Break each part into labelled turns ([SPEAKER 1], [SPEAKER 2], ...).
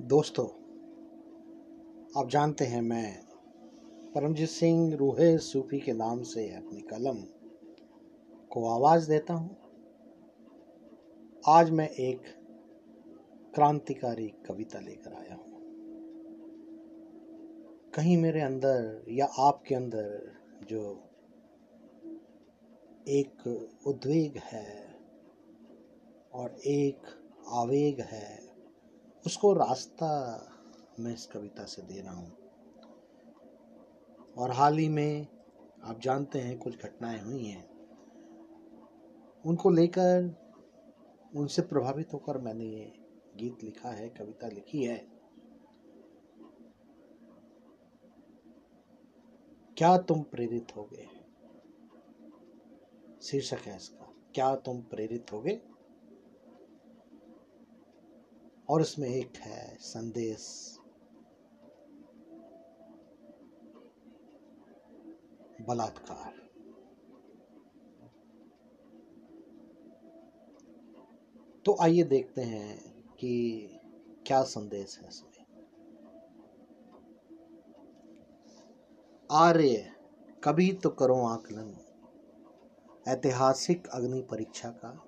[SPEAKER 1] दोस्तों, आप जानते हैं मैं परमजीत सिंह रूहे सूफी के नाम से अपनी कलम को आवाज़ देता हूँ। आज मैं एक क्रांतिकारी कविता लेकर आया हूँ। कहीं मेरे अंदर या आपके अंदर जो एक उद्वेग है और एक आवेग है उसको रास्ता मैं इस कविता से दे रहा हूँ। और हाल ही में आप जानते हैं कुछ घटनाएँ हुई हैं। उनको लेकर, उनसे प्रभावित होकर मैंने ये गीत लिखा है, कविता लिखी है। क्या तुम प्रेरित होगे? शीर्षक है इसका। क्या तुम प्रेरित होगे? और उसमें एक है संदेश। बलात्कार। तो आइए देखते हैं कि क्या संदेश है इसमें। आर्य, कभी तो करो आकलन, ऐतिहासिक अग्नि परीक्षा का।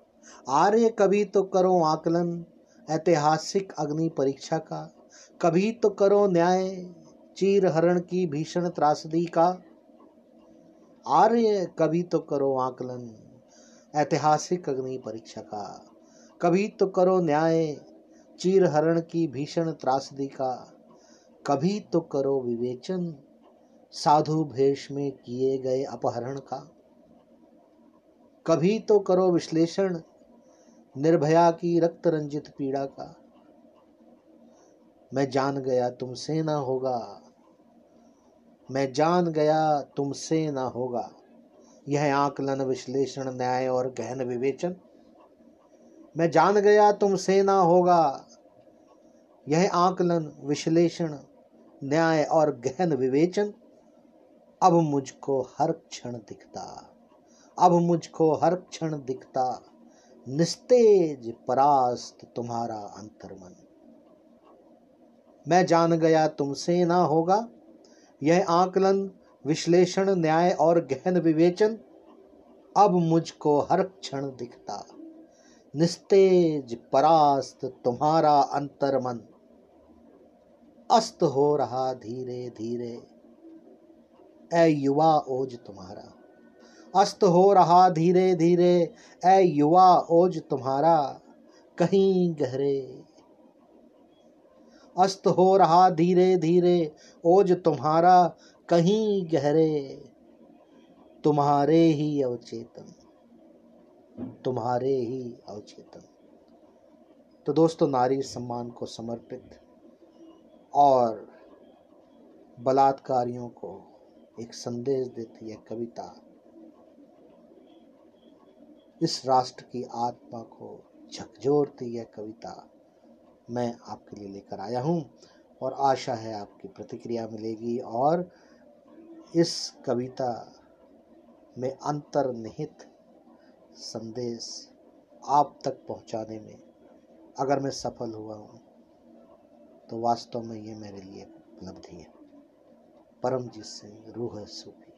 [SPEAKER 1] आर्य, कभी तो करो आकलन ऐतिहासिक अग्नि परीक्षा का। कभी तो करो न्याय, चीर हरण की भीषण त्रासदी का। आर्य, कभी तो करो आकलन, ऐतिहासिक अग्नि परीक्षा का। कभी तो करो न्याय, चीर हरण की भीषण त्रासदी का। कभी तो करो विवेचन, साधु भेष में किए गए अपहरण का। कभी तो करो विश्लेषण निर्भया की रक्त रंजित पीड़ा का। मैं जान गया तुमसे ना होगा। मैं जान गया तुमसे ना होगा। यह आकलन विश्लेषण, न्याय और गहन विवेचन। मैं जान गया तुमसे ना होगा। यह आकलन विश्लेषण, न्याय और गहन विवेचन। अब मुझको हर क्षण दिखता। अब मुझको हर क्षण दिखता। निस्तेज परास्त तुम्हारा अंतर्मन। मैं जान गया तुमसे ना होगा। यह आकलन, विश्लेषण, न्याय और गहन विवेचन, अब मुझको हर क्षण दिखता। निस्तेज परास्त तुम्हारा अंतर्मन। अस्त हो रहा धीरे धीरे ए युवा ओज तुम्हारा। अस्त हो रहा धीरे धीरे ए युवा ओज तुम्हारा कहीं गहरे। अस्त हो रहा धीरे धीरे, ओज तुम्हारा कहीं गहरे। तुम्हारे ही अवचेतन, तुम्हारे ही अवचेतन। तो दोस्तों, नारी सम्मान को समर्पित और बलात्कारियों को एक संदेश देती है कविता। इस राष्ट्र की आत्मा को झकझोरती यह कविता। मैं आपके लिए लेकर आया हूँ और आशा है आपकी प्रतिक्रिया मिलेगी और इस कविता में अंतर्निहित संदेश आप तक पहुँचाने में अगर मैं सफल हुआ हूँ तो वास्तव में ये मेरे लिए उपलब्धि है। परमजीत सिंह, रूह सूफी।